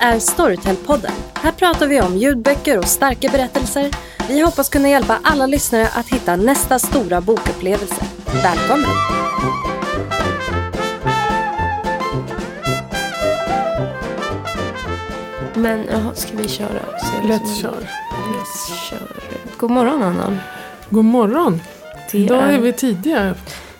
här är Storytel-podden. Här pratar vi om ljudböcker och starka berättelser. Vi hoppas kunna hjälpa alla lyssnare att hitta nästa stora bokupplevelse. Välkommen! Men jaha, ska vi köra? En- kör. God morgon Anna. God morgon. Det Idag är är- vi tidiga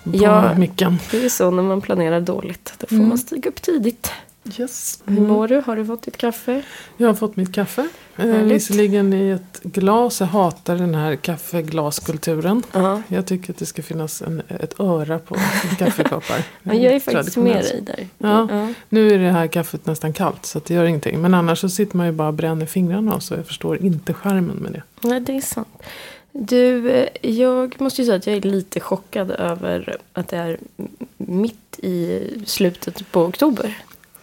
på Ja. micken. Det är så när man planerar dåligt. Då får Mm. man stiga upp tidigt. Yes. Hur mår du? Har du fått ditt kaffe? Jag har fått mitt kaffe. Eh, visserligen i ett glas. Jag hatar den här kaffeglaskulturen. Ja. Jag tycker att det ska finnas en, ett öra på kaffekoppar. Ja, jag är faktiskt med dig där. Ja. Ja. Nu är det här kaffet nästan kallt så det gör ingenting. Men annars så sitter man ju bara och bränner fingrarna och så. Jag förstår inte skärmen med det. Nej, det är sant. Du, eh, jag måste ju säga att jag är lite chockad över att det är mitt i slutet på oktober.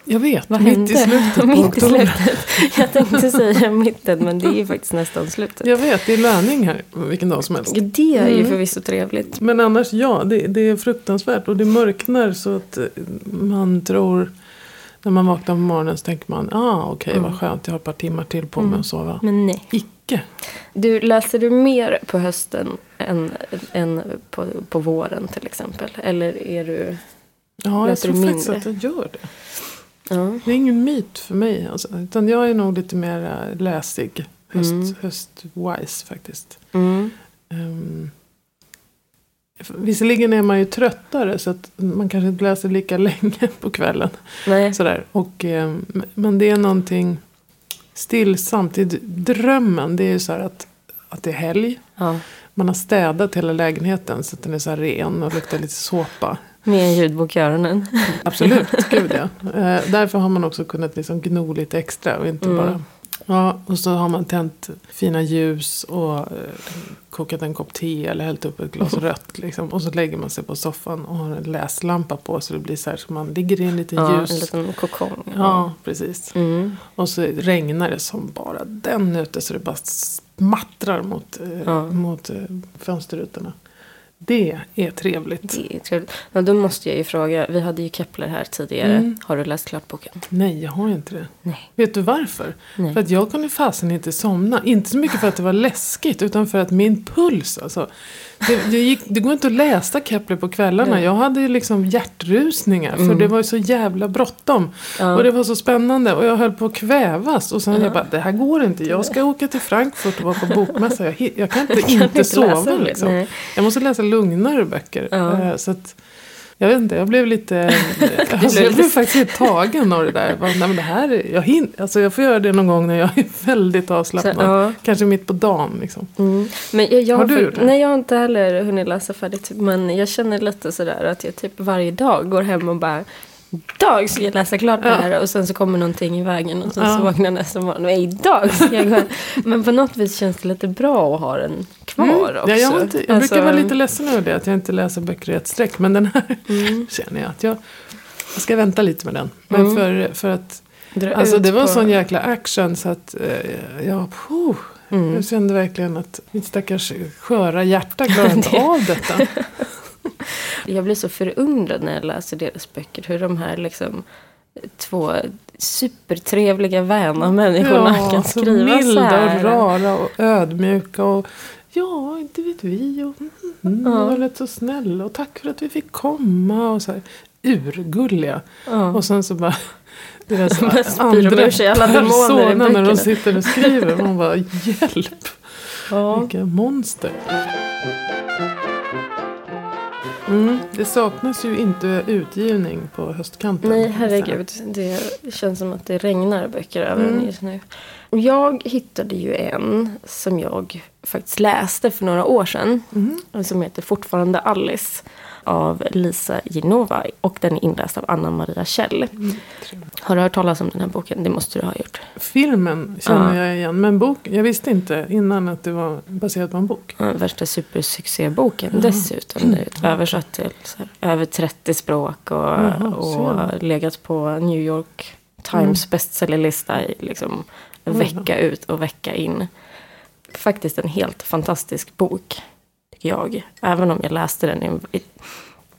Jag vet, Vad mitt hände? i slutet på mitt i slutet. Jag tänkte säga mitten, men det är ju faktiskt nästan slutet. Jag vet, det är löning här vilken dag som helst. Det är ju Mm. förvisso trevligt. Men annars ja, det, det är fruktansvärt och det mörknar så att eh, man tror när man vaknar på morgonen så tänker man ah okej Mm. vad skönt jag har ett par timmar till på mig Mm. att sova. Men nej. Icke. Du, läser du mer på hösten än, än på, på våren till exempel? Eller är du... Ja, jag tror du faktiskt mindre? att jag gör det. Ja. Det är ingen myt för mig. Alltså, utan jag är nog lite mer eh, läsig. Höst, Mm. Höst-wise faktiskt. Mm. Um, visserligen är man ju tröttare så att man kanske inte läser lika länge på kvällen. Nej. Sådär. Och, eh, men det är någonting stillsamt. Det drömmen det är ju så att, att det är helg. Ja. Man har städat hela lägenheten så att den är så ren och luktar lite såpa. Med en ljudbok i öronen. Absolut, gud ja. Eh, därför har man också kunnat liksom gno lite extra och inte Mm. bara... Ja, och så har man tänt fina ljus och eh, kokat en kopp te eller hällt upp ett glas rött. Liksom. Och så lägger man sig på soffan och har en läslampa på så det blir så här så man ligger i en liten Ja, ljus. en liten kokong. Ja, precis. Mm. Och så regnar det som bara den ute så det bara smattrar mot, eh, Ja. mot eh, fönsterrutorna. Det är trevligt. Det är trevligt. Ja, då måste jag ju fråga. Vi hade ju Kepler här tidigare. Mm. Har du läst klart boken? Nej, jag har inte det. Nej. Vet du varför? Nej. För att jag kunde fasen inte somna. Inte så mycket för att det var läskigt utan för att min puls alltså. Det, gick, det går inte att läsa Kepler på kvällarna. Nej. Jag hade ju liksom hjärtrusningar. För Mm. det var ju så jävla bråttom. Ja. Och det var så spännande. Och jag höll på att kvävas. Och sen Ja. jag bara, det här går inte. Jag ska åka till Frankfurt och vara på bokmässa. Jag, jag kan inte Kan inte, inte sova liksom. Nej. Jag måste läsa lugnare böcker. Ja. Eh, Så att, jag vet inte, jag blev lite... alltså, jag blev faktiskt helt tagen av det där. Jag, bara, Nej, men det här är, jag, hin, alltså, jag får göra det någon gång när jag är väldigt avslappnad. Så, ja. Kanske mitt på dagen. Liksom. Mm. Men jag, jag Har du gjort det? Nej, jag har inte heller hunnit läsa färdigt. Men jag känner lite sådär att jag typ varje dag går hem och bara Idag ska jag läsa klart det Ja. här och sen så kommer någonting i vägen och sen Ja. så vaknar jag nästa morgon och idag ska jag gå. Men på något vis känns det lite bra att ha den kvar Mm. också. Ja, jag, inte, jag Alltså, brukar vara lite ledsen över det, att jag inte läser böcker i ett streck. Men den här mm, känner jag att jag, jag ska vänta lite med den. Men Mm. för, för att dra alltså, det var på- sån jäkla action så att eh, jag, puh, Mm. jag kände verkligen att mitt stackars sköra hjärta klarar inte av detta. Jag blir så förundrad när jag läser deras böcker. Hur de här liksom två supertrevliga väna människorna kan så skriva så milda här. och rara och ödmjuka. Och, ja, inte vet vi. Och, mm, Ja. ja. var rätt så snälla. Och tack för att vi fick komma. Och så här, urgulliga. Ja. Och sen så bara... Deras de i personer när de sitter och skriver. Man bara hjälp. Ja. Vilka monster. Mm, det saknas ju inte utgivning på höstkanten. Nej, herregud. Det känns som att det regnar böcker över Mm. just nu. Jag hittade ju en som jag faktiskt läste för några år sedan. Mm. Som heter Fortfarande Alice. Av Lisa Genova. Och den är inläst av Anna Maria Kjell. Mm, Har du hört talas om den här boken? Det måste du ha gjort. Filmen känner Ja. jag igen. Men bok, jag visste inte innan att det var baserat på en bok. Ja, Värsta supersuccéboken Ja. dessutom. Det är översatt till här, över 30 språk. Och, Jaha, och legat på New York Times bestsellerlista i liksom vecka ut och vecka in. Faktiskt en helt fantastisk bok. Tycker jag. Även om jag läste den i, i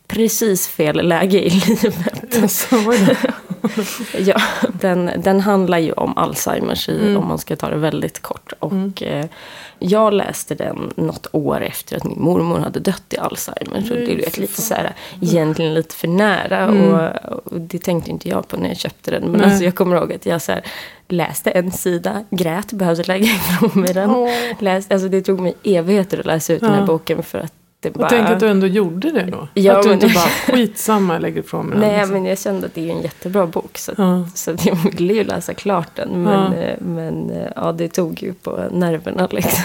precis fel läge i livet. Så var det. ja, den, den handlar ju om Alzheimers i, Mm. om man ska ta det väldigt kort. Och eh, jag läste den något år efter att min mormor hade dött i Alzheimer. Så det är lite så här, egentligen lite för nära. Mm. Och, och det tänkte inte jag på när jag köpte den. Men Nej. alltså, jag kommer ihåg att jag så här, läste en sida, grät, behövde lägga ifrån mig den. Åh. Läste, alltså, det tog mig evigheter att läsa ut den här Ja. boken. För att det bara... Och tänk att du ändå gjorde det då. Ja, att du men- inte bara skitsamma jag lägger ifrån mig den. Nej, men jag kände att det är en jättebra bok. Så, Ja. så jag ville ju läsa klart den. Men, Ja. eh, men eh, ja, det tog ju på nerverna liksom.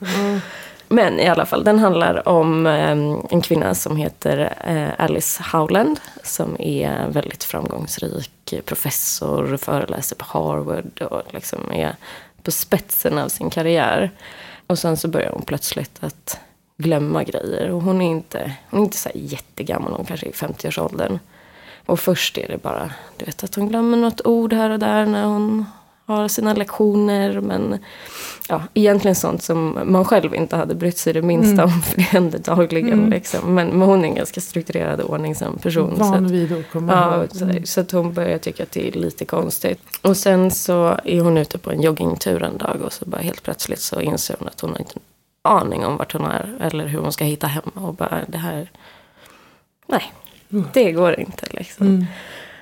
Ja. Men i alla fall, den handlar om eh, en kvinna som heter eh, Alice Howland. Som är väldigt framgångsrik professor, föreläser på Harvard och liksom är på spetsen av sin karriär. Och sen så börjar hon plötsligt att glömma grejer. Och hon är inte, hon är inte så jättegammal, hon kanske är i 50-årsåldern. Och först är det bara, du vet att hon glömmer något ord här och där när hon har sina lektioner. Men ja, egentligen sånt som man själv inte hade brytt sig det minsta om. För det händer dagligen. Mm. Liksom. Men, men hon är en ganska strukturerad och ordningsam person. så Van vid att komma Ja, ihåg. så, så hon börjar tycka att det är lite konstigt. Och sen så är hon ute på en joggingtur en dag och så bara helt plötsligt så inser hon att hon har inte aning om vart hon är eller hur hon ska hitta hem. Och bara det här, nej, det går inte liksom. Mm.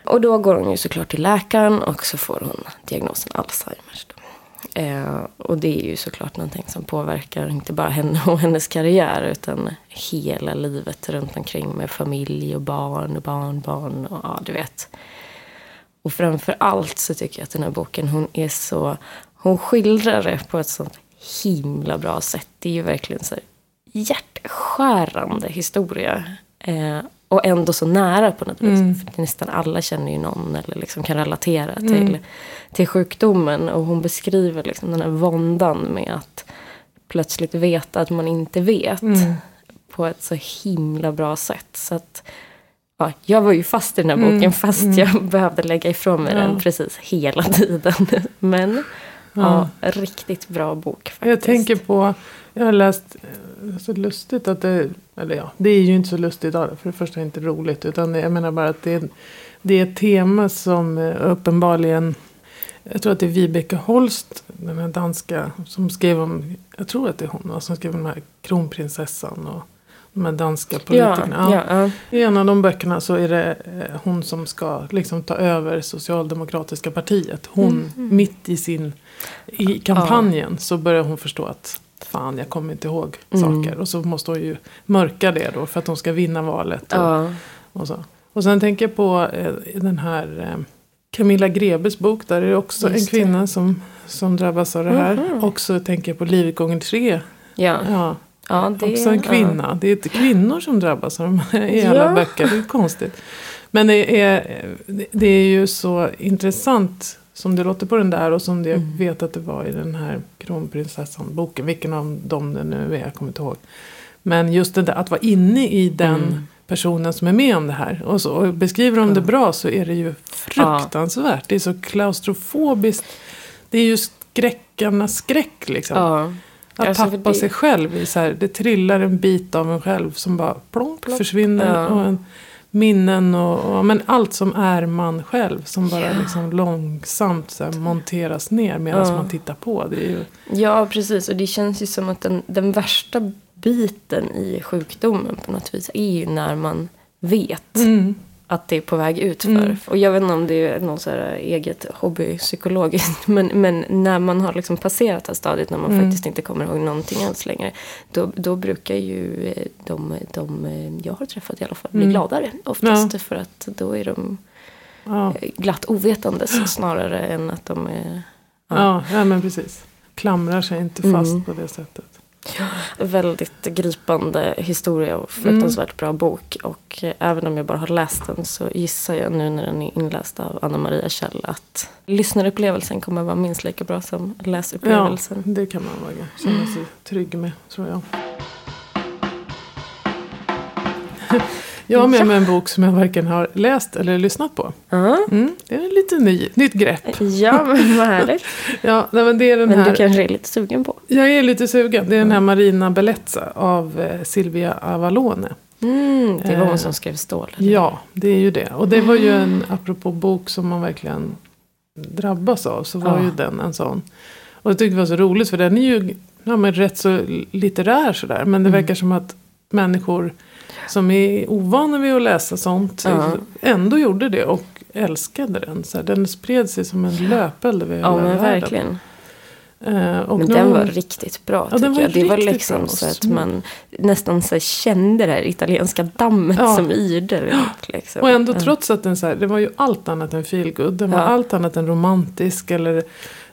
Och då går hon ju såklart till läkaren och så får hon diagnosen Alzheimers. Eh, och det är ju såklart någonting som påverkar inte bara henne och hennes karriär utan hela livet runt omkring med familj och barn och barnbarn och ja, du vet. Och framför allt så tycker jag att den här boken, hon är så, hon skildrar det på ett sånt himla bra sätt. Det är ju verkligen så här hjärtskärande historia. Eh, och ändå så nära på något vis. Mm. För nästan alla känner ju någon eller liksom kan relatera Mm. till, till sjukdomen. Och hon beskriver liksom den här våndan med att plötsligt veta att man inte vet. Mm. På ett så himla bra sätt. Så att, ja, jag var ju fast i den här Mm, boken fast mm. jag behövde läga ifrån mig Ja. den precis hela tiden. Men ja. Ja. riktigt bra bok faktiskt. Jag tänker på, jag har läst, eh, så lustigt att det, eller ja, det är ju inte så lustigt. För det första är det inte roligt. Utan jag menar bara att det, är- det är ett tema som eh, uppenbarligen, jag tror att det är Vibeke Holst, den här danska, som skrev om, jag tror att det är hon, som skrev om den här kronprinsessan och de här danska ja, politikerna. ja, ja. I en av de böckerna så är det eh, hon som ska liksom ta över Socialdemokratiska partiet. Hon, Mm. mitt i sin i kampanjen så börjar hon förstå att fan jag kommer inte ihåg Mm. saker. Och så måste hon ju mörka det då för att hon ska vinna valet. Och, ja. och, så. och sen tänker jag på eh, den här eh, Camilla Grebes bok. Där är det också Just en kvinna som, som drabbas av det här. Mhm. Och så tänker jag på Livet gånger tre. ja. Ja, ja det, också en kvinna. Det är inte kvinnor som drabbas av de här i alla Ja. böcker. Det är konstigt. Men det är, det är ju så intressant som det låter på den där och som det jag Mm. vet att det var i den här kronprinsessan-boken. Vilken av dem det nu är, jag kommer inte ihåg. Men just det där att vara inne i den Mm. personen som är med om det här. Och, så, och beskriver de det Ja. bra så är det ju fruktansvärt. Det är så klaustrofobiskt. Det är ju skräckarnas skräck liksom. Ja. Att Alltså, tappa det- sig själv i så här, det trillar en bit av en själv som bara plonk, försvinner. Ja. Och en, minnen och, och men allt som är man själv som bara Ja. liksom långsamt så här, monteras ner medan Ja. man tittar på. Det är ju, ja, precis. Och det känns ju som att den, den värsta biten i sjukdomen på något vis är ju när man vet mm, att det är på väg ut för. Mm. Och jag vet inte om det är någon så här eget hobbypsykologiskt. Men, men när man har liksom passerat det här stadiet när man Mm. faktiskt inte kommer ihåg någonting alls längre. Då, då brukar ju eh, de, de eh, jag har träffat i alla fall bli Mm. gladare oftast. För att då är de ja, eh, glatt ovetandes snarare än att de är ja. Ja, men precis. Klamrar sig inte fast Mm. på det sättet. Väldigt gripande historia och fruktansvärt bra bok. Och eh, även om jag bara har läst den så gissar jag nu när den är inläst av Anna Maria Kjell att lyssnarupplevelsen kommer vara minst lika bra som Ja, läsupplevelsen. det kan man vara, känna sig trygg med tror jag. Jag har med mig en bok som jag varken har läst eller lyssnat på. Mm, det är en lite ny, nytt grepp. ja men vad härligt. Ja, nej, men det är den Men här, du kanske är lite sugen på. Jag är lite sugen. Det är den här Marina Bellezza av eh, Silvia Avalone. Mm, det var Eh, hon som skrev Stål. eller? Ja, det är ju det. Och det var ju en, apropå bok som man verkligen drabbas av, så var Ja. ju den en sån. Och jag tyckte det var så roligt, för den är ju ja, men rätt så litterär sådär. Men det Mm. verkar som att människor som är ovana vid att läsa sånt Ja. ändå gjorde det och älskade den. Så här, den spred sig som en löpeld över hela Ja, men världen. verkligen. Eh, och Men nu- den var riktigt bra Ja, tycker var jag. Det var liksom bra. så att man nästan så kände det här italienska dammet Ja. som yrde. Liksom. Och ändå trots att den så här, det var ju allt annat än feelgood. Den var Ja. allt annat än romantisk eller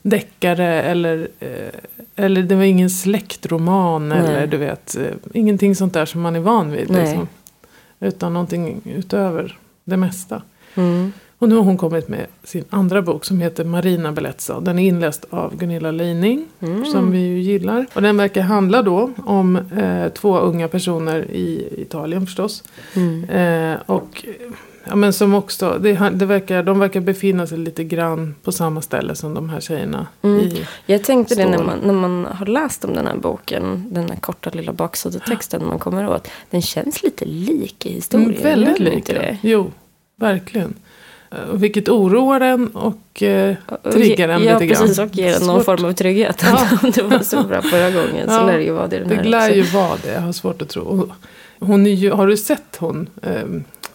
deckare eller, eh, eller det var ingen släktroman Nej. eller du vet, eh, ingenting sånt där som man är van vid. Liksom. Utan någonting utöver det mesta. Mm. Och nu har hon kommit med sin andra bok som heter Marina Bellezza. Den är inläst av Gunilla Leining. Mm. Som vi ju gillar. Och den verkar handla då om eh, två unga personer i Italien förstås. Mm. Eh, och ja, men som också, det, det verkar, de verkar befinna sig lite grann på samma ställe som de här tjejerna. Mm. I, Jag tänkte det när Stål. man, när man har läst om den här boken, den här korta lilla baksidetexten man kommer åt. Den känns lite lik i historien. mm, väldigt den det? Jo, verkligen. Eh, vilket oroar en och eh, triggar en ja, lite grann. precis. Och ger en någon form av trygghet. Ja. Om det var så bra förra gången så Ja, lär det ju vara det den det här lär också. ju vara det. Jag har svårt att tro. Hon ju, har du sett hon, eh,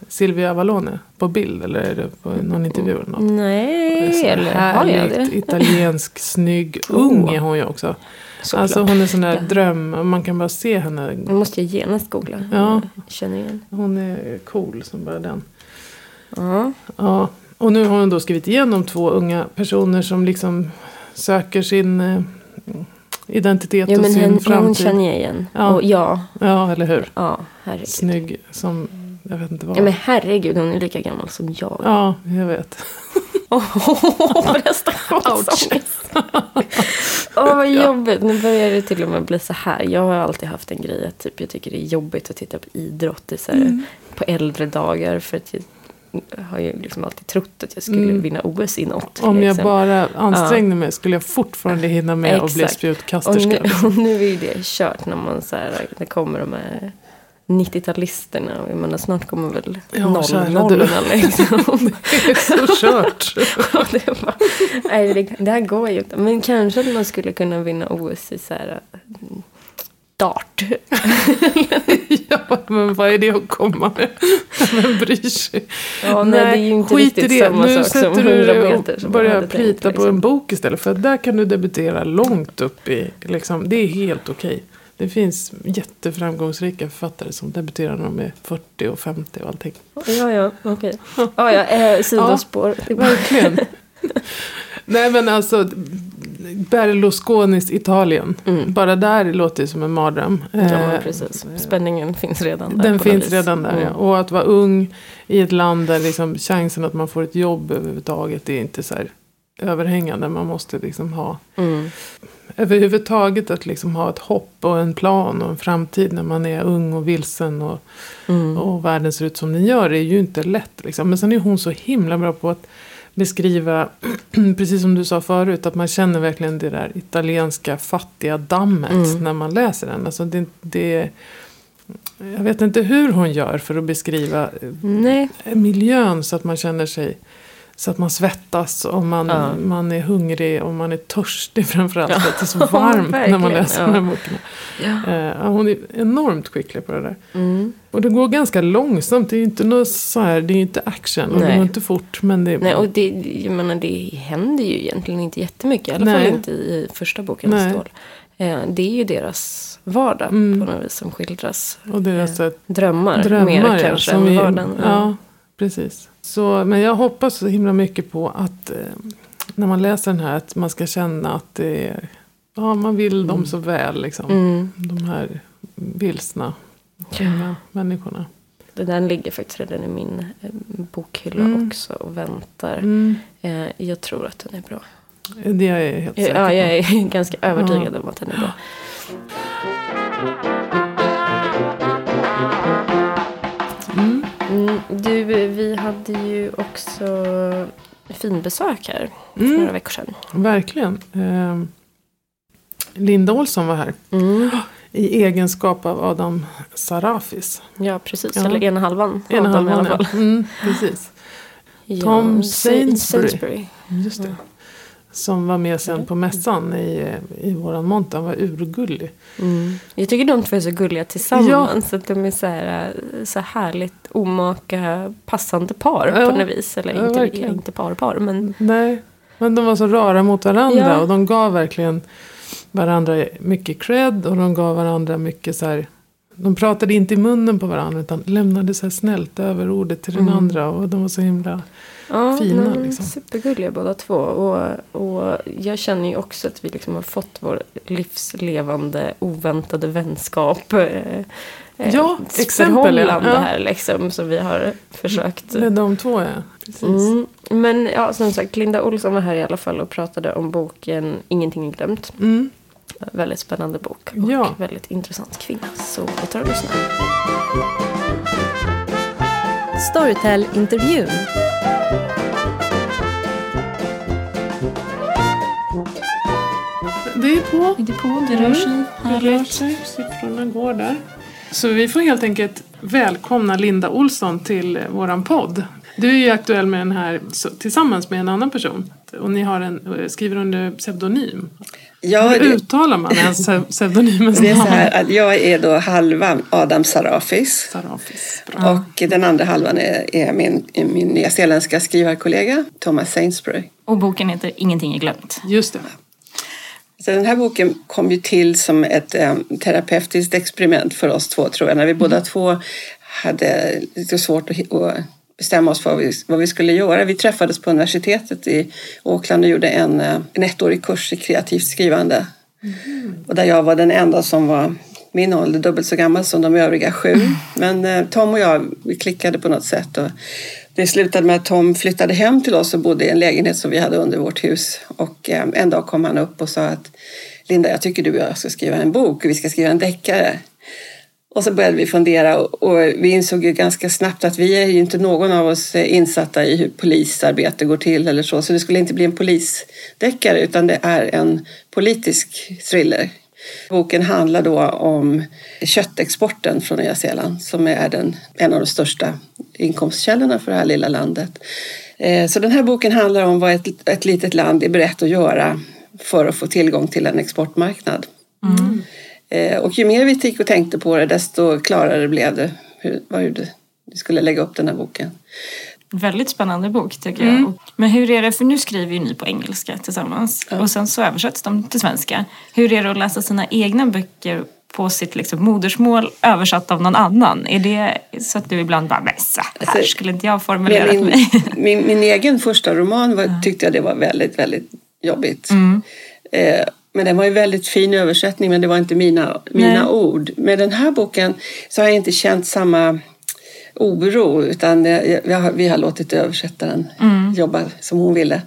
Silvia Avalone, på bild? Eller är det på någon intervju eller något? Nej, eller har jag det? italiensk, snygg, Oh. ung är hon ju också. Såklart. Alltså hon är sån där Ja. dröm, man kan bara se henne. Nu måste jag genast googla. Ja. Jag känner igen. Hon är cool som bara den. Ja. Ja, och nu har hon då skrivit igenom två unga personer som liksom söker sin eh, identitet Ja, och sin hon, hon framtid. känner jag igen. Ja. Och ja, Ja, eller hur? ja, herregud. Snygg som, jag vet inte vad. Ja, men herregud, hon är lika gammal som jag. Ja, jag vet. Prestationsångest. Åh, vad jobbigt. Nu börjar det till och med bli så här. Jag har alltid haft en grej att typ, jag tycker det är jobbigt att titta på idrott så här, Mm. på äldre dagar. För att jag har ju liksom alltid trott att jag skulle Mm. vinna OS i något. Om jag liksom. bara ansträngde mig skulle jag fortfarande hinna med att bli Exakt. Och spjutkasterska. nu, och nu är det kört när man så här, det kommer de här 90-talisterna. Jag menar, snart kommer väl Ja, noll, kära du. nollorna liksom. Det är så kört. Det, är bara, nej, det, det här går ju inte. Men kanske att man skulle kunna vinna OS i så här dart. ja, men vad är det att komma med? Vem bryr sig? Ja, nej, det är ju inte skit i det. samma nu sak som sätter du 100 dig meter. och börjar hade tänkt, plita på liksom. en bok istället. För där kan du debutera långt upp i, liksom, det är helt okej. Det finns jätteframgångsrika författare som debuterar när de är 40 och 50 och allting. Ja, ja, okej. Ja, ja, eh, sidospår. Verkligen. Nej men alltså Berlusconis Italien. Mm. Bara där låter det som en mardröm. Ja, Eh, precis. Spänningen finns redan där. Den finns vis. redan där ja. Mm. Och att vara ung i ett land där liksom chansen att man får ett jobb överhuvudtaget är inte så överhängande. Man måste liksom ha Mm. Överhuvudtaget att liksom ha ett hopp och en plan och en framtid när man är ung och vilsen och, Mm. och världen ser ut som den gör. Det är ju inte lätt. Liksom. Men sen är hon så himla bra på att beskriva, precis som du sa förut, att man känner verkligen det där italienska fattiga dammet Mm. när man läser den. Alltså det, det, jag vet inte hur hon gör för att beskriva eh, Nej. miljön så att man känner sig så att man svettas och man, Ja. man är hungrig och man är törstig framförallt. Ja, För att det är så varmt när man läser ja. de här böckerna. Ja. Eh, hon är enormt skicklig på det där. Mm. Och det går ganska långsamt. Det är ju inte något så här, det är ju inte action. Och det Nej. går inte fort. Men det, Nej, och det, jag menar, det händer ju egentligen inte jättemycket. I alla Nej. fall inte i första boken. Nej. Stål. Eh, det är ju deras vardag Mm. på något vis som skildras. och deras så här, Drömmar, drömmar mer ja, kanske som än vardagen. Ja, precis. Så, men jag hoppas så himla mycket på att eh, när man läser den här att man ska känna att det är, ja, man vill dem så väl. Liksom. Mm. De här vilsna unga människorna. Där ligger faktiskt redan i min eh, bokhylla Mm. också och väntar. Mm. Eh, jag tror att den är bra. Det är jag helt säker på. Ja, jag är ganska övertygad om att den är bra. Finbesök här för Mm. några veckor sedan. Verkligen. Eh, Linda Olsson var här. Mm. I egenskap av Adam Sarafis. Ja, precis. Ja. Eller ena halvan Ena av dem i alla halvan, fall. ja. Mm, precis. Ja, Tom Sa- Sainsbury. Just det. Som var med sen på mässan i, i våran monter. Han var urgullig. Mm. Jag tycker de två är så gulliga tillsammans. Att de är så, här, så härligt omaka passande par Ja. på något vis. Eller Ja, inte, verkligen. inte par par men Nej, men de var så rara mot varandra. Ja. Och de gav verkligen varandra mycket cred. Och de gav varandra mycket så här. De pratade inte i munnen på varandra. Utan lämnade så här snällt över ordet till den Mm. andra. Och de var så himla... ja, Fina, men liksom. supergulliga båda två. Och, och jag känner ju också att vi liksom har fått vår livslevande oväntade vänskap. Eh, eh, Ja, exempel, ja. här liksom som vi har försökt. Med de två, ja. Precis. Mm. Men ja, som sagt, Linda Olsson var här i alla fall och pratade om boken Ingenting är glömt. Mm. Väldigt spännande bok och Ja. väldigt intressant kvinna. Så vi tar och lyssnar. Storytel-intervjun. Det är på. Det är på, det rör sig. Det rör sig. Siffrorna går där. Så vi får helt enkelt välkomna Linda Olsson till våran podd. Du är ju aktuell med den här tillsammans med en annan person. Och ni har en, eh, skriver under pseudonym. Ja, Hur det, uttalar man ens pse- pseudonymens det är så namn? här att jag är då halva Adam Sarafis Sarafis. Bra. och den andra halvan är, är min, min nyzeeländska skrivarkollega Thomas Sainsbury. Och boken heter Ingenting är glömt. Just det. Så den här boken kom ju till som ett eh, terapeutiskt experiment för oss två tror jag. När vi båda två hade lite svårt att bestämma oss för vad vi, vad vi skulle göra. Vi träffades på universitetet i Auckland och gjorde en, eh, en ettårig kurs i kreativt skrivande. Och där jag var den enda som var min ålder, dubbelt så gammal som de övriga sju. Men eh, Tom och jag, vi klickade på något sätt. Och det slutade med att Tom flyttade hem till oss och bodde i en lägenhet som vi hade under vårt hus. Och eh, en dag kom han upp och sa att Linda, jag tycker du och jag ska skriva en bok och vi ska skriva en deckare. Och så började vi fundera och, vi insåg ju ganska snabbt att vi är ju inte någon av oss insatta i hur polisarbete går till eller så. Så det skulle inte bli en polisdeckare utan det är en politisk thriller. Boken handlar då om köttexporten från Nya Zeeland som är den, en av de största inkomstkällorna för det här lilla landet. Eh, så den här boken handlar om vad ett, ett litet land är berett att göra för att få tillgång till en exportmarknad. Mm. Och ju mer vi gick och tänkte på det desto klarare blev det hur, vad hur vi skulle lägga upp den här boken. Väldigt spännande bok tycker jag. Och- Men hur är det, för nu skriver ju ni på engelska tillsammans och sen så översätts de till svenska. Hur är det att läsa sina egna böcker på sitt liksom, modersmål översatt av någon annan? Är det så att du ibland bara, men så här Alltså, skulle inte jag formulerat min, mig? min, min egen första roman var, tyckte jag det var väldigt, väldigt jobbigt. Eh, men den var ju väldigt fin översättning men det var inte mina, mina Nej. ord. Med den här boken så har jag inte känt samma oro utan det- vi har, vi har låtit översättaren jobba som hon ville.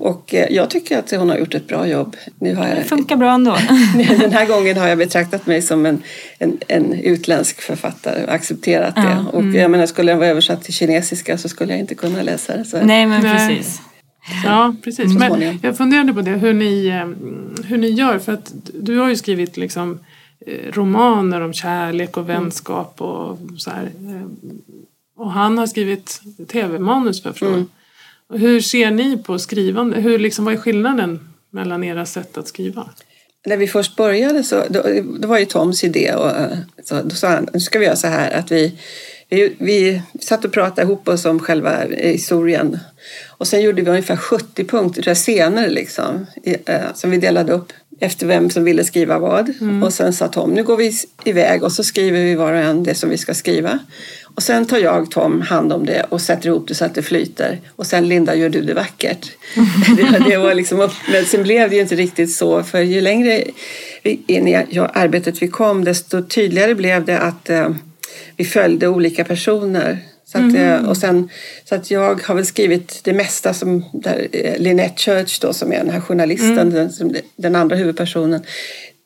Och eh, jag tycker att hon har gjort ett bra jobb. Nu har Det jag, funkar bra ändå. den här gången har jag betraktat mig som en, en, en utländsk författare och accepterat det. Och jag menar, skulle den vara översatt till kinesiska så skulle jag inte kunna läsa det. Så. Nej men precis. Ja, precis. Men jag funderade på det, hur ni, eh, hur ni gör. För att du har ju skrivit liksom eh, romaner om kärlek och vänskap och så här. eh, Och han har skrivit tv-manus för frågan. Och Hur ser ni på skrivande? Hur, liksom, vad är skillnaden mellan era sätt att skriva? När vi först började så då, det var ju Toms idé och så, då sa han nu ska vi göra så här att vi, vi, vi satt och pratade ihop oss om själva historien och sen gjorde vi ungefär 70 punkter, tror jag, scener liksom, i, eh, som vi delade upp efter vem som ville skriva vad. Och sen sa Tom, nu går vi iväg och så skriver vi var och en det som vi ska skriva. Och sen tar jag, Tom, hand om det och sätter ihop det så att det flyter. Och sen Linda, gör du det vackert. det, det var liksom upp, men sen blev det ju inte riktigt så, för ju längre in i arbetet vi kom, desto tydligare blev det att eh, vi följde olika personer. Så att, eh, och sen, så att jag har väl skrivit det mesta som där, eh, Lynette Church då, som är den här journalisten, den, som, den andra huvudpersonen.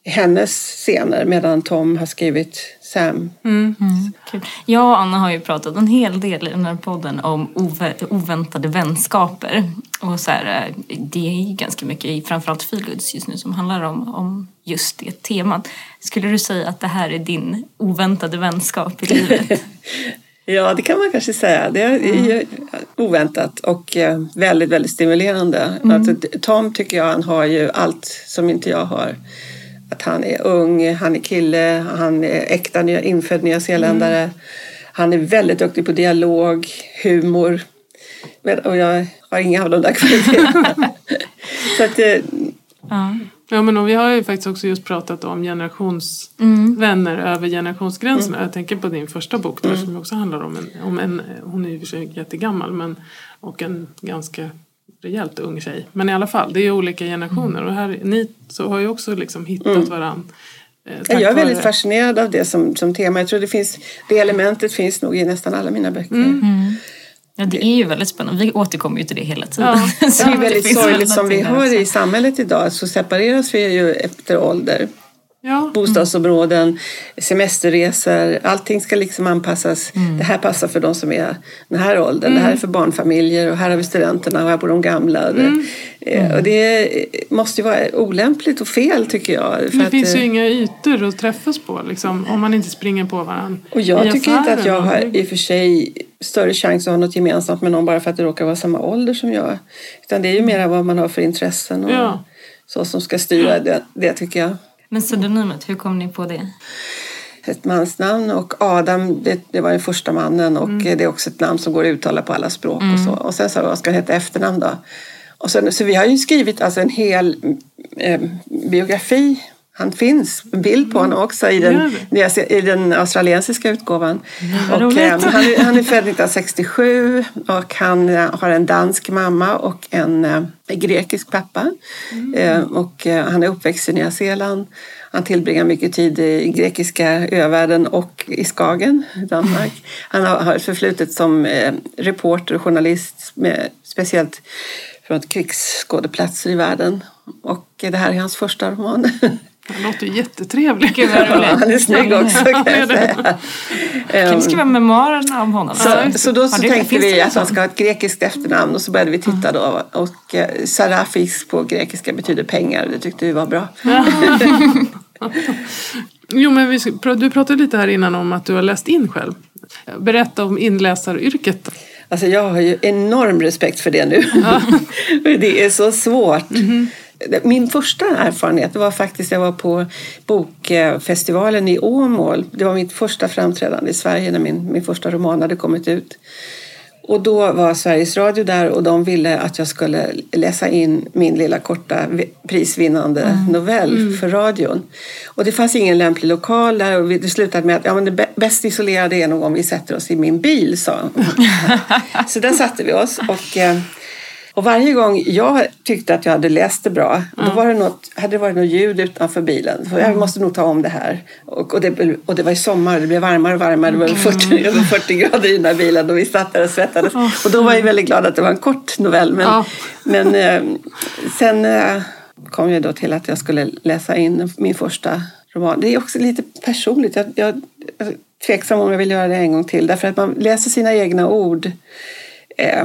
hennes scener medan Tom har skrivit Sam. Kul. Jag och Anna har ju pratat en hel del i den här podden om ove- oväntade vänskaper. Och så här, eh, det är ju ganska mycket i framförallt feelgoods just nu som handlar om, om just det temat. Skulle du säga att det här är din oväntade vänskap i livet? Ja, det kan man kanske säga. Det är ju oväntat och eh, väldigt, väldigt stimulerande. Alltså, Tom tycker jag han har ju allt som inte jag har. Att han är ung, han är kille, han är äkta infödd nyzeeländare. Han är väldigt duktig på dialog, humor. Och jag har inga av de där kvaliteterna. Så att, eh, ja. Ja, men och vi har ju faktiskt också just pratat om generationsvänner över generationsgränserna. Jag tänker på din första bok där som också handlar om en, om en hon är ju för sig jättegammal, men, och en ganska rejält ung tjej. Men i alla fall, det är ju olika generationer och här, ni så har ju också liksom hittat varandra. Eh, jag är väldigt fascinerad av det som, som tema. Jag tror det, finns, det elementet finns nog i nästan alla mina böcker. Ja, det är ju väldigt spännande. Vi återkommer ju till det hela tiden. Ja. Så Det är väldigt sorgligt som vi också. i samhället idag så separeras vi ju efter ålder. Ja, Bostadsområden, semesterresor, allting ska liksom anpassas. Det här passar för de som är den här åldern, det här är för barnfamiljer och här har vi studenterna och här bor de gamla. Det, eh, Och det måste ju vara olämpligt och fel tycker jag. för det att, finns ju eh, inga ytor att träffas på liksom, om man inte springer på varandra Och jag tycker inte att jag har i och för sig större chans att ha något gemensamt med någon bara för att det råkar vara samma ålder som jag. Utan det är ju mera vad man har för intressen och Ja. så som ska styra det, det tycker jag. Men pseudonymet, hur kom ni på det? Ett mansnamn och Adam, det, det var den första mannen och Mm. det är också ett namn som går att uttala på alla språk och så. Och sen sa jag, vad ska han heta efternamn då? Och sen, så vi har ju skrivit alltså en hel eh, biografi. Han finns bild på honom också i den, i den australiensiska utgåvan. Och, eh, han, är- han är född 1967 och han eh, har en dansk mamma och en eh, grekisk pappa. Eh, och han är uppväxt i Nya Zeeland. Han tillbringar mycket tid i grekiska övärlden och i Skagen, Danmark. Han har, ett förflutet som reporter och journalist, med, speciellt från krigsskådeplatser i världen. Och det här är hans första roman. Det låter ju jättetrevligt. Gud vad roligt. Han är snygg också kan Ja, jag säga. Kan vi skriva memoarerna om honom? Så, så då så det- tänkte vi att han ska ha ett grekiskt efternamn och så började vi titta då och eh, Sarafis på grekiska betyder pengar det tyckte vi var bra. Jo, men vi, du pratade lite här innan om att du har läst in själv. Berätta om inläsaryrket. Alltså jag har ju enorm respekt för det nu. För det är så svårt. Min första erfarenhet var faktiskt jag var på bokfestivalen i Åmål. Det var mitt första framträdande i Sverige när min, min första roman hade kommit ut. Och då var Sveriges Radio där och de ville att jag skulle läsa in min lilla korta vi- prisvinnande novell för radion. Och det fanns ingen lämplig lokal där och det slutade med att ja, men det bä- bäst isolerade är nog om vi sätter oss i min bil, sa. Så där satte vi oss. Och, eh, och varje gång jag tyckte att jag hade läst det bra, då var det något, hade det varit något ljud utanför bilen. Så jag måste nog ta om det här. Och, och, det, och det var i sommar, det blev varmare och varmare. Det var 40, över 40 grader i den här bilen och vi satt där och svettades. Och då var jag väldigt glad att det var en kort novell. Men, Ja. men eh, sen eh, kom jag då till att jag skulle läsa in min första roman. Det är också lite personligt. Jag, jag, jag tveksam om jag vill göra det en gång till. Därför att man läser sina egna ord eh,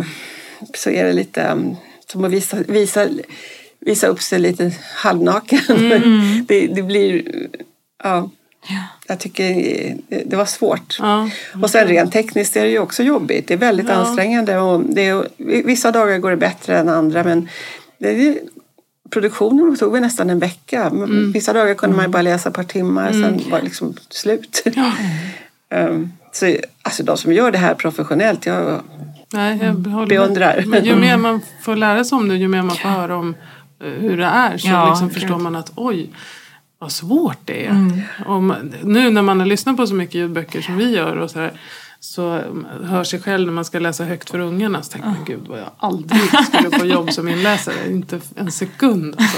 så är det lite um, som att visa, visa, visa upp sig lite halvnaken. det, det blir... Ja, jag tycker det, det var svårt. Ja. Och sen rent tekniskt är det ju också jobbigt. Det är väldigt Ja. ansträngande. Och det är, vissa dagar går det bättre än andra men det produktionen tog väl nästan en vecka. Mm. Vissa dagar kunde man ju bara läsa ett par timmar sen var det liksom slut. um, så, alltså de som gör det här professionellt, jag Nej, jag håller med. beundrar. Men ju mer man får lära sig om det, ju mer man får höra om eh, hur det är så Ja, liksom förstår man att oj, vad svårt det är. Och man, nu när man har lyssnat på så mycket ljudböcker som vi gör och så här, så mm, hör sig själv när man ska läsa högt för ungarna så tänker man gud vad jag aldrig skulle få jobb som inläsare. Inte en sekund. Alltså.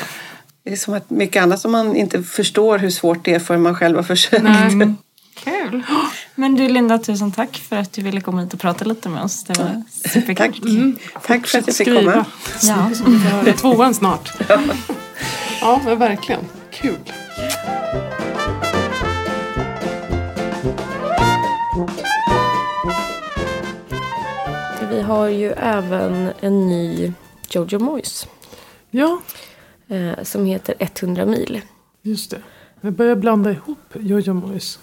Det är som att mycket annat som man inte förstår hur svårt det är förrän man själv har försökt. Nej. Kul! Men du Linda, tusen tack för att du ville komma hit och prata lite med oss. Det var superkul. Tack. Mm. tack för att jag fick komma. Ja. Det är tvåan snart. Ja, ja men verkligen. Kul. Vi har ju även en ny Jojo Moyes. Ja. Eh, som heter 100 mil. Just det. Jag börjar blanda ihop Jojo Moyes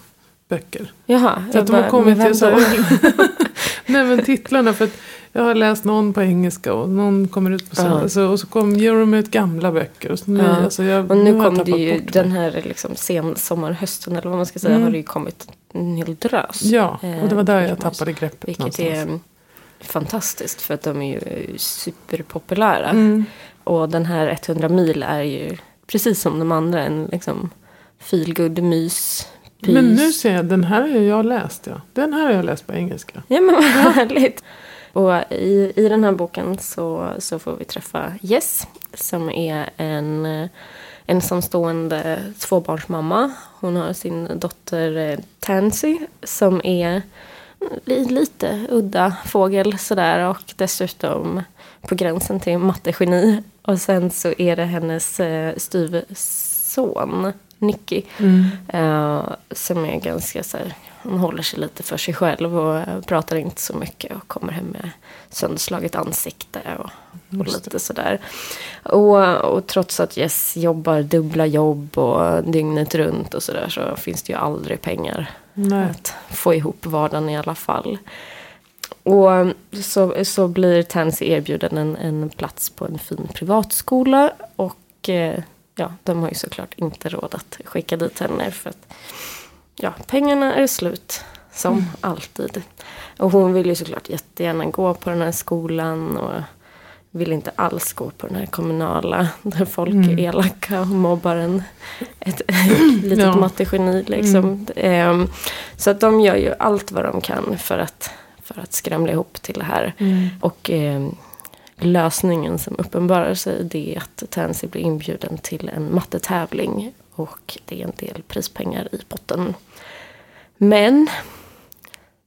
böcker. Jaha, Så att de har bara, kommit till så Nej men titlarna för att jag har läst någon på engelska och någon kommer ut på svenska. Ja. Så, och så kom, ger de ut gamla böcker. Och så nya. Ja. Så jag, Och nu jag kom det ju den här liksom sen sommar, hösten eller vad man ska säga Mm. har det ju kommit en hel drös. Ja, och det var där Eh, jag tappade greppet Vilket någonstans. är fantastiskt för att de är ju superpopulära. Mm. Och den här 100 mil är ju precis som de andra en liksom feelgood mys. Pys. Men nu ser jag, den här har jag läst. Ja. Den här har jag läst på engelska. Ja men vad härligt. Och i, i den här boken så, så får vi träffa Jess som är en ensamstående tvåbarnsmamma. Hon har sin dotter eh, Tansy som är li- lite udda fågel sådär och dessutom på gränsen till mattegeni. Och sen så är det hennes eh, styvson Nicky eh, som är ganska så här, hon håller sig lite för sig själv och eh, pratar inte så mycket och kommer hem med sönderslaget ansikte och, och lite sådär. Och, och trots att Jess jobbar dubbla jobb och dygnet runt och sådär så finns det ju aldrig pengar Nej. att få ihop vardagen i alla fall. Och så, så blir Tansy erbjuden en, en plats på en fin privatskola. Och eh, ja, de har ju såklart inte råd att skicka dit henne för att ja, pengarna är slut. Som alltid. Och hon vill ju såklart jättegärna gå på den här skolan. Och vill inte alls gå på den här kommunala. Där folk är elaka och mobbar en. Ett litet Ja. mattegeni liksom. Ehm, så att de gör ju allt vad de kan för att, för att skramla ihop till det här. Och ehm, lösningen som uppenbarar sig det är att Tansy blir inbjuden till en mattetävling. Och det är en del prispengar i potten. Men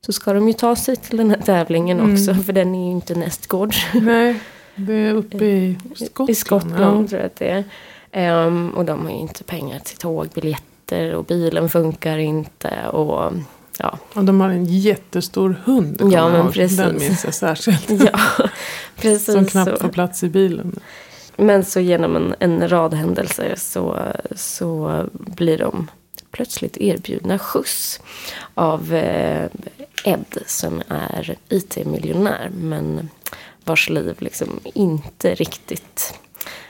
så ska de ju ta sig till den här tävlingen också. För den är ju inte nästgårds. Nej, det är uppe i Skottland. I Skottland tror jag att det är. Ehm, och de har ju inte pengar till tågbiljetter och bilen funkar inte. Och ja. Och de har en jättestor hund. Ja, men precis. Den minns jag särskilt. ja precis Som knappt så. får plats i bilen. Men så genom en, en rad händelser så, så blir de plötsligt erbjudna skjuts av eh, Ed som är IT-miljonär men vars liv liksom inte riktigt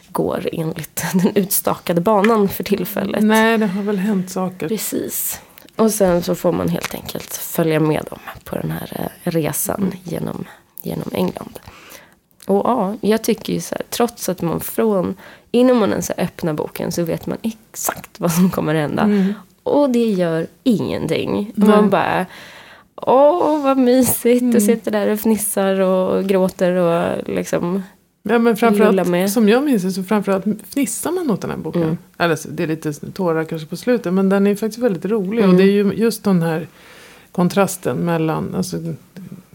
går enligt den utstakade banan för tillfället. Nej, det har väl hänt saker. Precis. Och sen så får man helt enkelt följa med dem på den här eh, resan genom, genom England. Och ja, jag tycker ju så här, trots att man från, innan man ens öppnar boken så vet man exakt vad som kommer hända. Och det gör ingenting. Nej. Man bara, åh vad mysigt och sitter där och fnissar och gråter och liksom, Ja, men framförallt, med. som jag minns det, så framförallt fnissar man åt den här boken. Mm. Eller, så, det är lite tårar kanske på slutet, men den är faktiskt väldigt rolig. Mm. Och det är ju just den här kontrasten mellan, alltså,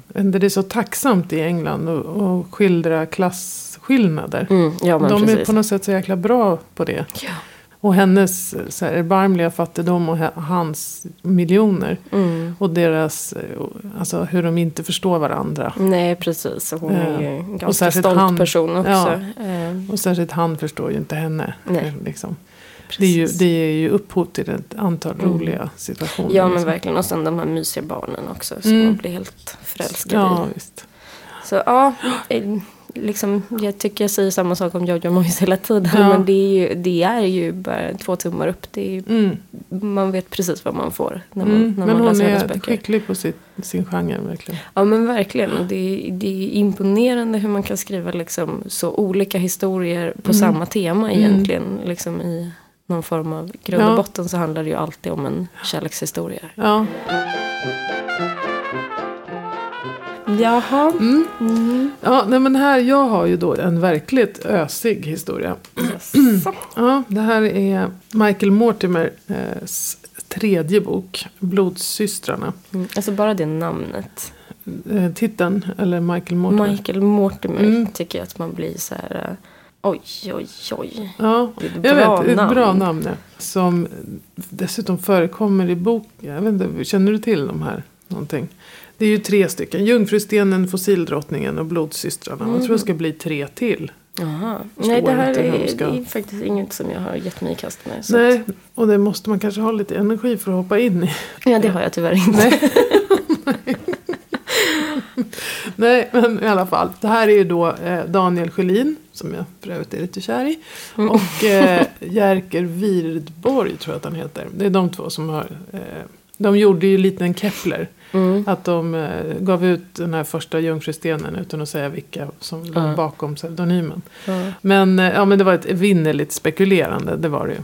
det är så tacksamt i England att skildra klasskillnader. mm, ja De är precis. på något sätt så jäkla bra på det. Ja. Och hennes så här, erbarmliga fattigdom och hans miljoner. Mm. Och deras, eh, alltså hur de inte förstår varandra. Nej, precis. Hon är ju en Och ganska stolt han- person också. ja. Eh, Och särskilt han förstår ju inte henne. Nej. Liksom. Det, är ju, det är ju upphov till ett antal Mm. roliga situationer. Ja, men liksom. verkligen. Och sen de här mysiga barnen också. Som Mm. man blir helt förälskad Ja, i. visst. Så ja, eh, liksom, jag tycker jag säger samma sak om Jojo Moyes hela tiden. Ja. Men det är, ju, det är ju bara två tummar upp. Det är, ju- Mm. man vet precis vad man får när man, Mm. när Men man hon läser hennes är böcker. skicklig på sitt, sin genre verkligen. Ja men verkligen. Och Det är, det är imponerande hur man kan skriva liksom så olika historier på Mm. samma tema Mm. egentligen. Liksom I någon form av grund och Ja. botten så handlar det ju alltid om en kärlekshistoria. Ja. Jaha. Mm. Mm. Ja, nej, men här, jag har ju då en verkligt ösig historia. Jaså. Ja, det här är Michael Mortimers tredje bok, Blodsystrarna. Mm. Alltså bara det namnet. Eh, titeln, eller Michael Mortimer. Michael Mortimer Mm. tycker jag att man blir så här. äh, Oj, oj, oj. Ja, Det är ett jag bra vet, ett namn. bra namn. ja. Som dessutom förekommer i bok. Jag vet inte, känner du till de här? någonting. Det är ju tre stycken. Jungfrustenen, Fossildrottningen och Blodsystrarna. Jag tror det ska bli tre till. Förstår Nej, det här är, ska- det är faktiskt inget som jag har gett mig i kast med. Nej, och det måste man kanske ha lite energi för att hoppa in i. att, ja, det har jag tyvärr inte. Nej, men i alla fall. Det här är ju då eh, Daniel Sjölin, som jag för övrigt är lite kär i. Och eh, Jerker Wirdborg tror jag att han heter. Det är de två som har... Eh, de gjorde ju liten Kepler. Mm. Att de eh, gav ut den här första jungfrustenen utan att säga vilka som låg Ja. bakom pseudonymen. Ja. Men, eh, ja, men det var ett vinnerligt spekulerande, det var det ju.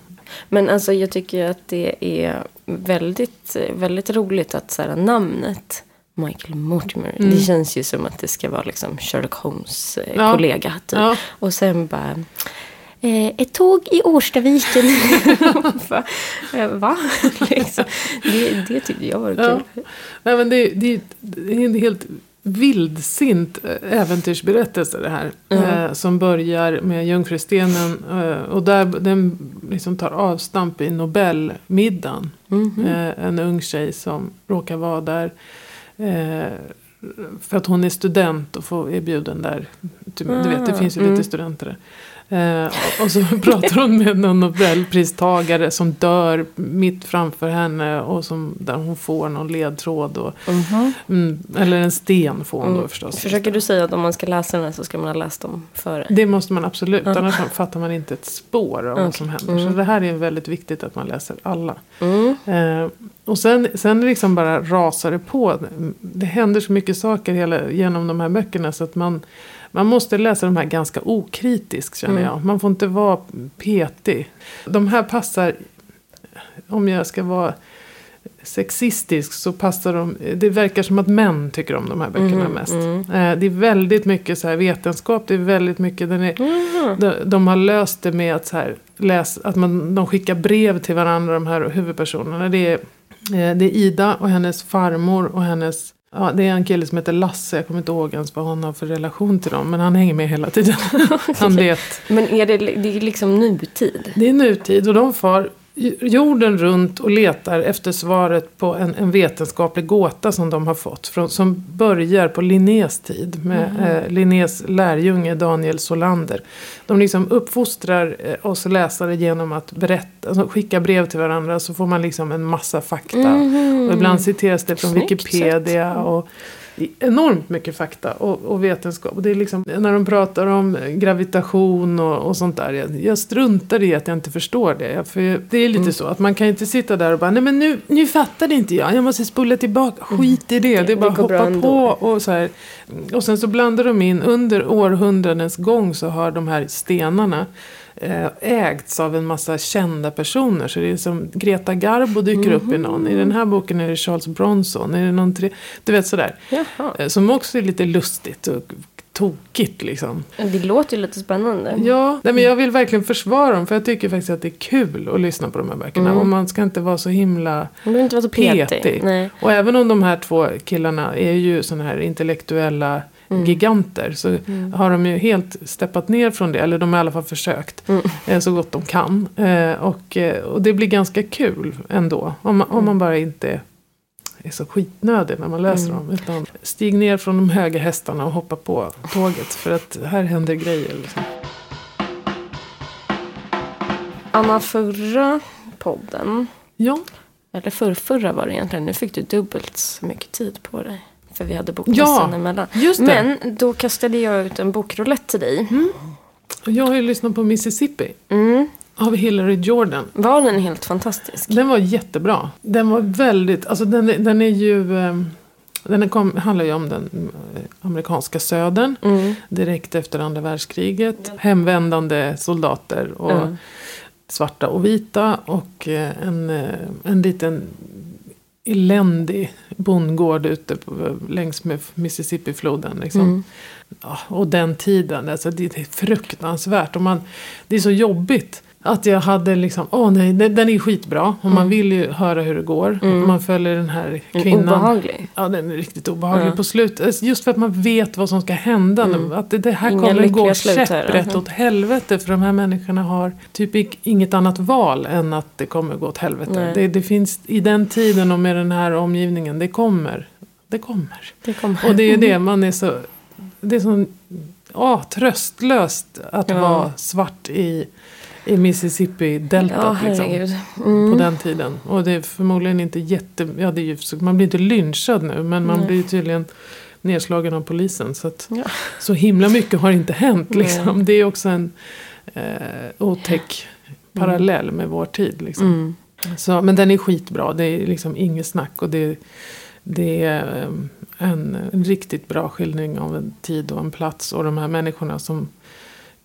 Men alltså jag tycker att det är väldigt, väldigt roligt att så här, namnet Michael Mortimer. Mm. Det känns ju som att det ska vara liksom Sherlock Holmes eh, Ja. kollega. Typ. Ja. Och sen bara ett tåg i Årstaviken. Va? Eh, Va? liksom. det, det tyckte jag var Ja. kul. Nej, men det, det, det är en helt vildsint eh, äventyrsberättelse det här. Eh, som börjar med Jungfrustenen. Eh, och där den liksom tar avstamp i Nobelmiddagen. Mhm. Eh, en ung tjej som råkar vara där. Eh, för att hon är student och får är bjuden där. Du, du vet, det Ah, finns ju mm. lite studenter där. Eh, och så pratar hon med någon nobelpristagare som dör mitt framför henne. Och som, där hon får någon ledtråd. Och, Mhm. mm, eller en sten får hon då Mm. förstås. Försöker du säga att om man ska läsa den här så ska man ha läst dem före? Det måste man absolut, Ja. annars fattar man inte ett spår av vad Okej. som händer. Mm. Så det här är väldigt viktigt att man läser alla. Mm. Eh, och sen, sen liksom bara rasar det på. Det händer så mycket saker hela, genom de här böckerna så att man, man måste läsa de här ganska okritiskt känner Mm. jag. Man får inte vara petig. De här passar, om jag ska vara sexistisk så passar de, det verkar som att män tycker om de här böckerna Mhm, mest. mm. Eh, det är väldigt mycket så här vetenskap, det är väldigt mycket, den är, Mhm. de, de har löst det med att, så här, läs, att man, de skickar brev till varandra, de här huvudpersonerna. Det är, eh, det är Ida och hennes farmor och hennes... Ja, det är en kille som heter Lasse, jag kommer inte ihåg ens vad han har för relation till dem. Men han hänger med hela tiden. han vet. Men är det, det är liksom nutid? Det är nutid och de far jorden runt och letar efter svaret på en, en vetenskaplig gåta som de har fått. Från, som börjar på Linnés tid med eh, Linnés lärjunge Daniel Solander. De liksom uppfostrar eh, oss läsare genom att berätta, alltså skicka brev till varandra så får man liksom en massa fakta. Och ibland citeras det från Snyggt Wikipedia. Och, enormt mycket fakta och, och vetenskap. Och det är liksom, när de pratar om gravitation och, och sånt där. Jag, jag struntar i att jag inte förstår det. För det är lite Mm. så att man kan inte sitta där och bara, nej men nu, nu fattade inte jag. Jag måste spola tillbaka. Skit i det. Det är Mm. Det bara går bra hoppa på. Och, så här. och sen så blandar de in, under århundradens gång så har de här stenarna ägts av en massa kända personer. Så det är som Greta Garbo dyker upp i någon. I den här boken är det Charles Bronson. Är det någon tre, du vet sådär. Jaha. Eh, Som också är lite lustigt och tokigt liksom. Det låter ju lite spännande. Ja, nej, men jag vill verkligen försvara dem. För jag tycker faktiskt att det är kul att lyssna på de här böckerna. Mm. Och man ska inte vara så himla Man inte vara så petig. petig. Och även om de här två killarna är ju såna här intellektuella Mm. giganter. Så har de ju helt steppat ner från det. Eller de har i alla fall försökt. Mm. eh, Så gott de kan. Eh, Och, eh, och det blir ganska kul ändå. Om man, om man bara inte är så skitnödig när man läser Mm. dem. Utan stig ner från de höga hästarna och hoppa på tåget. För att här händer grejer. Liksom. Anna, förra podden, Ja, eller förra, förra var det egentligen, nu fick du dubbelt så mycket tid på dig. För vi hade bokmässan Ja, emellan. just det. Men då kastade jag ut en bokroulette till dig. Och jag har ju lyssnat på Mississippi. Mm. Av Hillary Jordan. Var den helt fantastisk? Den var jättebra. Den var väldigt, alltså den, den är ju, eh, den kom, handlar ju om den eh, amerikanska södern. Mm. Direkt efter andra världskriget. Hemvändande soldater och Mm. svarta och vita. Och eh, en, en liten eländig bondgård ute på, längs med Mississippi-floden. Liksom. Mm. Ja, och den tiden, alltså det, det är fruktansvärt. Och man, det är så jobbigt. Att jag hade liksom, åh nej, den, är skitbra. Och man vill ju höra hur det går. Mm. Man följer den här En kvinnan. Obehaglig. Ja, den är riktigt obehaglig Ja. på slutet. Just för att man vet vad som ska hända. Mm. Att det, det här Inga kommer gå käpprätt alltså. åt helvete. För de här människorna har typ inget annat val än att det kommer gå åt helvete. Det, det finns i den tiden och med den här omgivningen, det kommer det kommer. Det kommer. Och det är ju det man är så... Det är så ja, tröstlöst att Ja. vara svart i, i Ja, Mississippi-deltat. liksom, herregud. Mm. på den tiden. Och det är förmodligen inte jätte... Ja, det är ju, man blir inte lynchad nu men man Nej. blir tydligen nedslagen av polisen. Så, att, Ja. så himla mycket har inte hänt. Liksom. Det är också en eh, otäck parallell med vår tid. Liksom. Mm. Så, men den är skitbra, det är liksom inget snack. Och det, det är en, en riktigt bra skildring av en tid och en plats och de här människorna som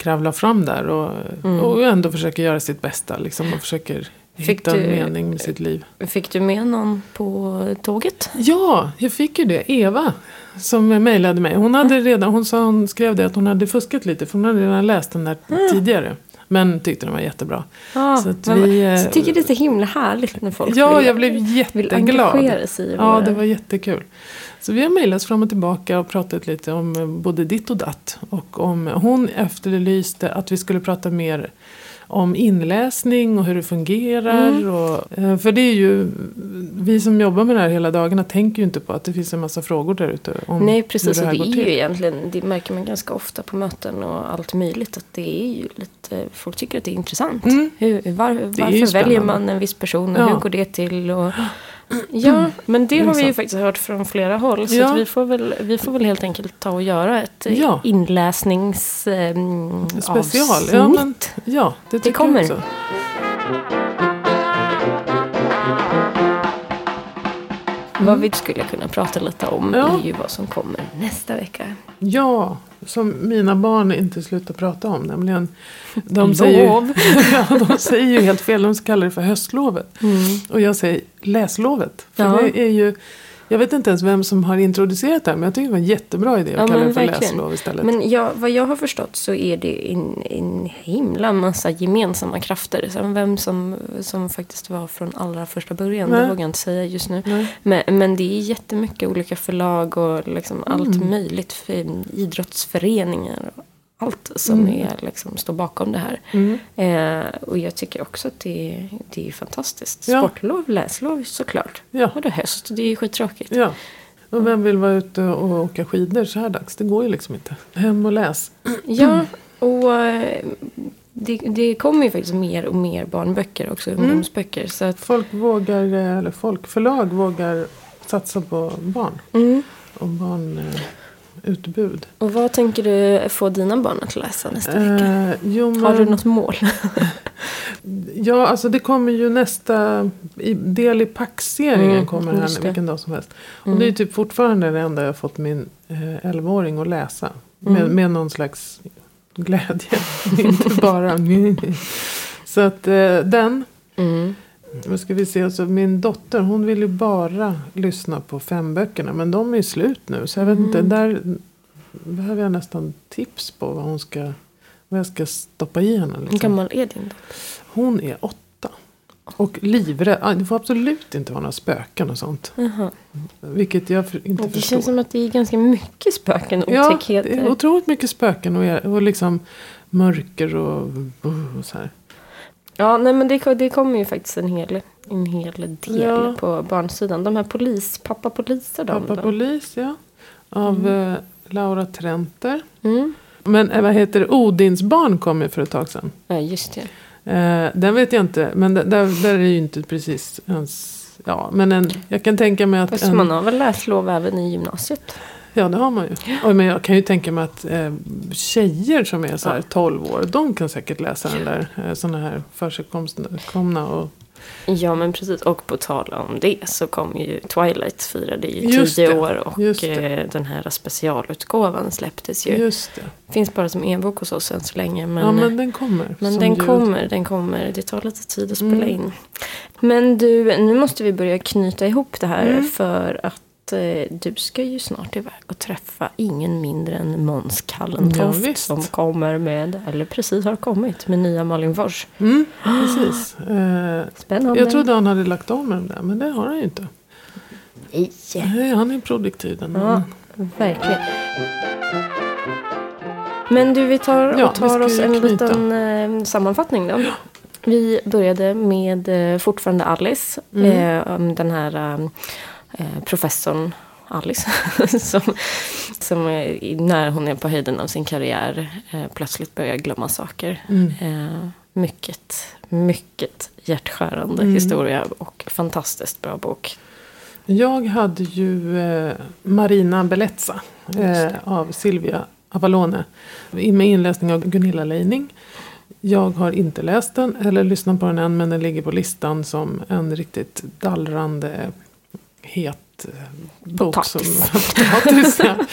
kravlar fram där och, Mm. och ändå försöker göra sitt bästa. Liksom, och försöker Fick hitta en du- mening med sitt liv. Fick du med någon på tåget? Ja, jag fick ju det. Eva som mejlade mig. Hon, hade redan, hon, sa, hon skrev det att hon hade fuskat lite för hon hade redan läst den där tidigare. Men tyckte den var jättebra. Ja, Så att men- vi, eh, så tycker det är så himla härligt när folk Ja, vill, jag blev vill jätteglad. engagera sig i Ja, det var jättekul. Så vi har mejlats fram och tillbaka och pratat lite om eh, både ditt och datt. Och om, hon efterlyste att vi skulle prata mer om inläsning och hur det fungerar. Mm. Och, eh, för det är ju, vi som jobbar med det här hela dagarna tänker ju inte på att det finns en massa frågor där ute. Om Nej hur precis, det och här det går är till. ju egentligen, det märker man ganska ofta på möten och allt möjligt att det är ju lite, folk tycker att det är intressant. Mm. Hur, var, varför väljer man en viss person och Ja. hur går det till? Och, ja, men det har vi ju faktiskt hört från flera håll. Så Ja. vi, får väl, vi får väl helt enkelt ta och göra ett eh, Ja. inläsnings eh. Ja, men, ja, det tycker kommer. jag också. Vad vi skulle kunna prata lite om Ja. är ju vad som kommer nästa vecka. Ja, som mina barn inte slutar prata om. Nämligen, de Lov. säger, ju- ja, de säger ju helt fel. De kallar det för höstlovet. Och jag säger läslovet. För Ja. det är ju, jag vet inte ens vem som har introducerat det här. Men jag tycker det var en jättebra idé att Ja, kalla det för verkligen. läslov istället. Men jag, vad jag har förstått så är det en, en himla massa gemensamma krafter. Sen vem som, som faktiskt var från allra första början, det Nej. vågar jag inte säga just nu. Men, men det är jättemycket olika förlag och liksom allt Mm. möjligt. För idrottsföreningar och allt som är, liksom, står bakom det här. Mm. Eh, och jag tycker också att det, det är fantastiskt. Ja. Sportlov, läslov såklart. Ja. Och är höst, det är ju skittråkigt. Ja. Och vem vill vara ute och åka skidor så här dags? Det går ju liksom inte. Hem och läs. Ja, och eh, det, det kommer ju faktiskt mer och mer barnböcker också, Mm. ungdomsböcker. Så att, Folk vågar, eh, eller folk, förlag vågar satsa på barn. mm. Och barnutbud. Och vad tänker du få dina barn att läsa nästa vecka? Eh, jo, men, Har du något mål? Ja, alltså det kommer ju nästa i, del i Pax-serien Mm, kommer här vilken dag som helst. Mm. Och det är typ fortfarande det enda jag fått min eh, 11-åring att läsa. Med, Mm. med någon slags glädje. Inte bara Så att eh, den. Mm. Nu ska vi se. Alltså min dotter hon vill ju bara lyssna på fem böckerna. Men de är ju slut nu. Så jag vet inte. Mm. Där behöver jag nästan tips på vad hon ska. Vad jag ska stoppa i henne. Hur Liksom. gammal är din då? Hon är åtta. Och livrädd. Det får absolut inte vara några spöken och sånt. Jaha. Vilket jag inte det förstår. känns som att det är ganska mycket spöken och ja, det otäckheter. är otroligt mycket spöken och, och liksom mörker och, och så här. Ja, nej men det, det kommer ju faktiskt en hel, en hel del Ja. på barnsidan. De här polis, pappa poliser de Pappa då? Polis, ja. Av eh, Laura Trenter. Mm. Men eh, vad heter det? Odins barn kom ju för ett tag sedan. Ja, just det. Eh, den vet jag inte. Men där, där är ju inte precis ens... Ja, men en, jag kan tänka mig att... Fast en, man har väl läslov även i gymnasiet? Ja, det har man ju. Oj, men jag kan ju tänka mig att eh, tjejer som är så här 12 år, de kan säkert läsa den där. Eh, sådana här försigkomna och... Ja men precis och på tal om det så kom ju Twilight firade ju Just tio det, år och eh, den här specialutgåvan släpptes ju. Just det. Finns bara som e-bok hos oss än så länge men, ja, men men, den kommer. som den ljud. kommer, den kommer. Det tar lite tid att spela Mm. in. Men du, nu måste vi börja knyta ihop det här Mm. för att eh, du ska ju snart iväg och träffa ingen mindre än Måns Kallentoft Ja, som kommer med, eller precis har kommit, med nya Malin-Fors. Mm, precis. Eh, Spännande. jag trodde han hade lagt av med den där, men det har han ju inte. Nej. Nej, han är produktiv den Ja, verkligen. Men du, vi tar, Ja, och vi tar oss en knyta. liten eh, sammanfattning då. Vi började med eh, fortfarande Alice. Mm. Eh, den här eh, professorn Alice. som, som är, när hon är på höjden av sin karriär eh, plötsligt börjar glömma saker. Mm. Eh, mycket, mycket hjärtskärande Mm. historia och fantastiskt bra bok. Jag hade ju eh, Marina Bellezza eh, av Silvia Avalone. Med inläsning av Gunilla Leining. Jag har inte läst den eller lyssnat på den än men den ligger på listan som en riktigt dallrande het eh, bok. Potatis. Som, potatis ja.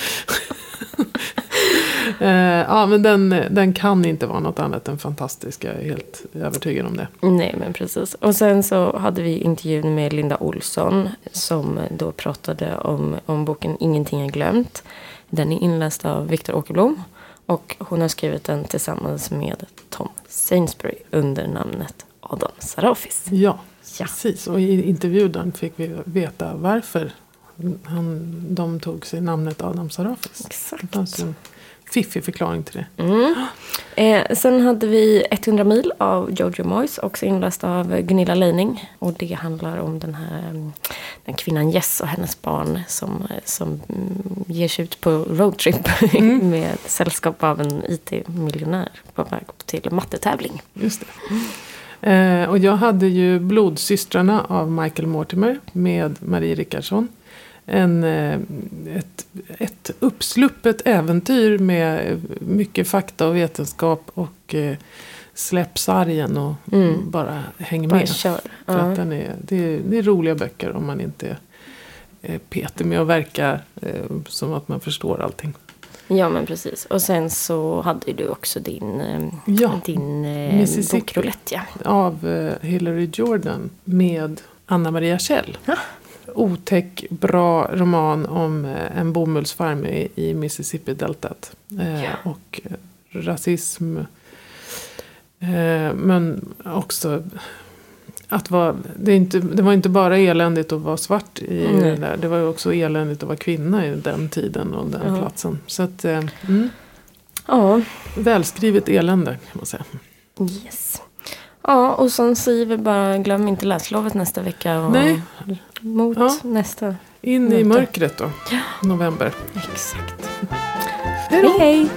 Eh, ja men den, den kan inte vara något annat än fantastisk. Jag är helt övertygad om det. Nej men precis. Och sen så hade vi intervjun med Linda Olsson som då pratade om, om boken Ingenting är glömt. Den är inläst av Viktor Åkerblom. Och hon har skrivit den tillsammans med Tom Sainsbury under namnet Adam Sarafis. Ja, Ja. precis. Och i intervjun fick vi veta varför han, de tog sig namnet Adam Sarafis. Exakt. Det fanns en fiffig förklaring till det. Mm. Eh, sen hade vi 100 mil av Jojo Moyes, också inläst av Gunilla Leining. Och det handlar om den här mm, den kvinnan Jess och hennes barn som, som mm, ger sig ut på roadtrip med sällskap av en IT-miljonär på väg till mattetävling. Just det. Eh, och jag hade ju Blodsystrarna av Michael Mortimer med Marie Rickardsson. En, eh, ett, ett uppsluppet äventyr med mycket fakta och vetenskap och eh, släpp sargen och Mm. bara häng Bara med. kör. För Ja. att den är, det, är, det är roliga böcker om man inte är petig med att verka eh, som att man förstår allting. Ja, men precis. Och sen så hade du också din, eh, Ja, din eh, bokrulett. Ja. av eh, Hillary Jordan med Anna Maria Kjell. Otäck, bra roman om en bomullsfarm i, Mississippi-deltat. Ja. Och rasism. Men också att vara, det, inte, det var inte bara eländigt att vara svart i Nej. det där. Det var också eländigt att vara kvinna i den tiden och den Ja. platsen. Så att, eh, mm, ja, välskrivet elände kan man säga. Yes. Ja, och sen säger vi bara glöm inte läslovet nästa vecka. Och Nej. Mot Ja. nästa. In i Vänta. mörkret då. November. Exakt. Hej. hej.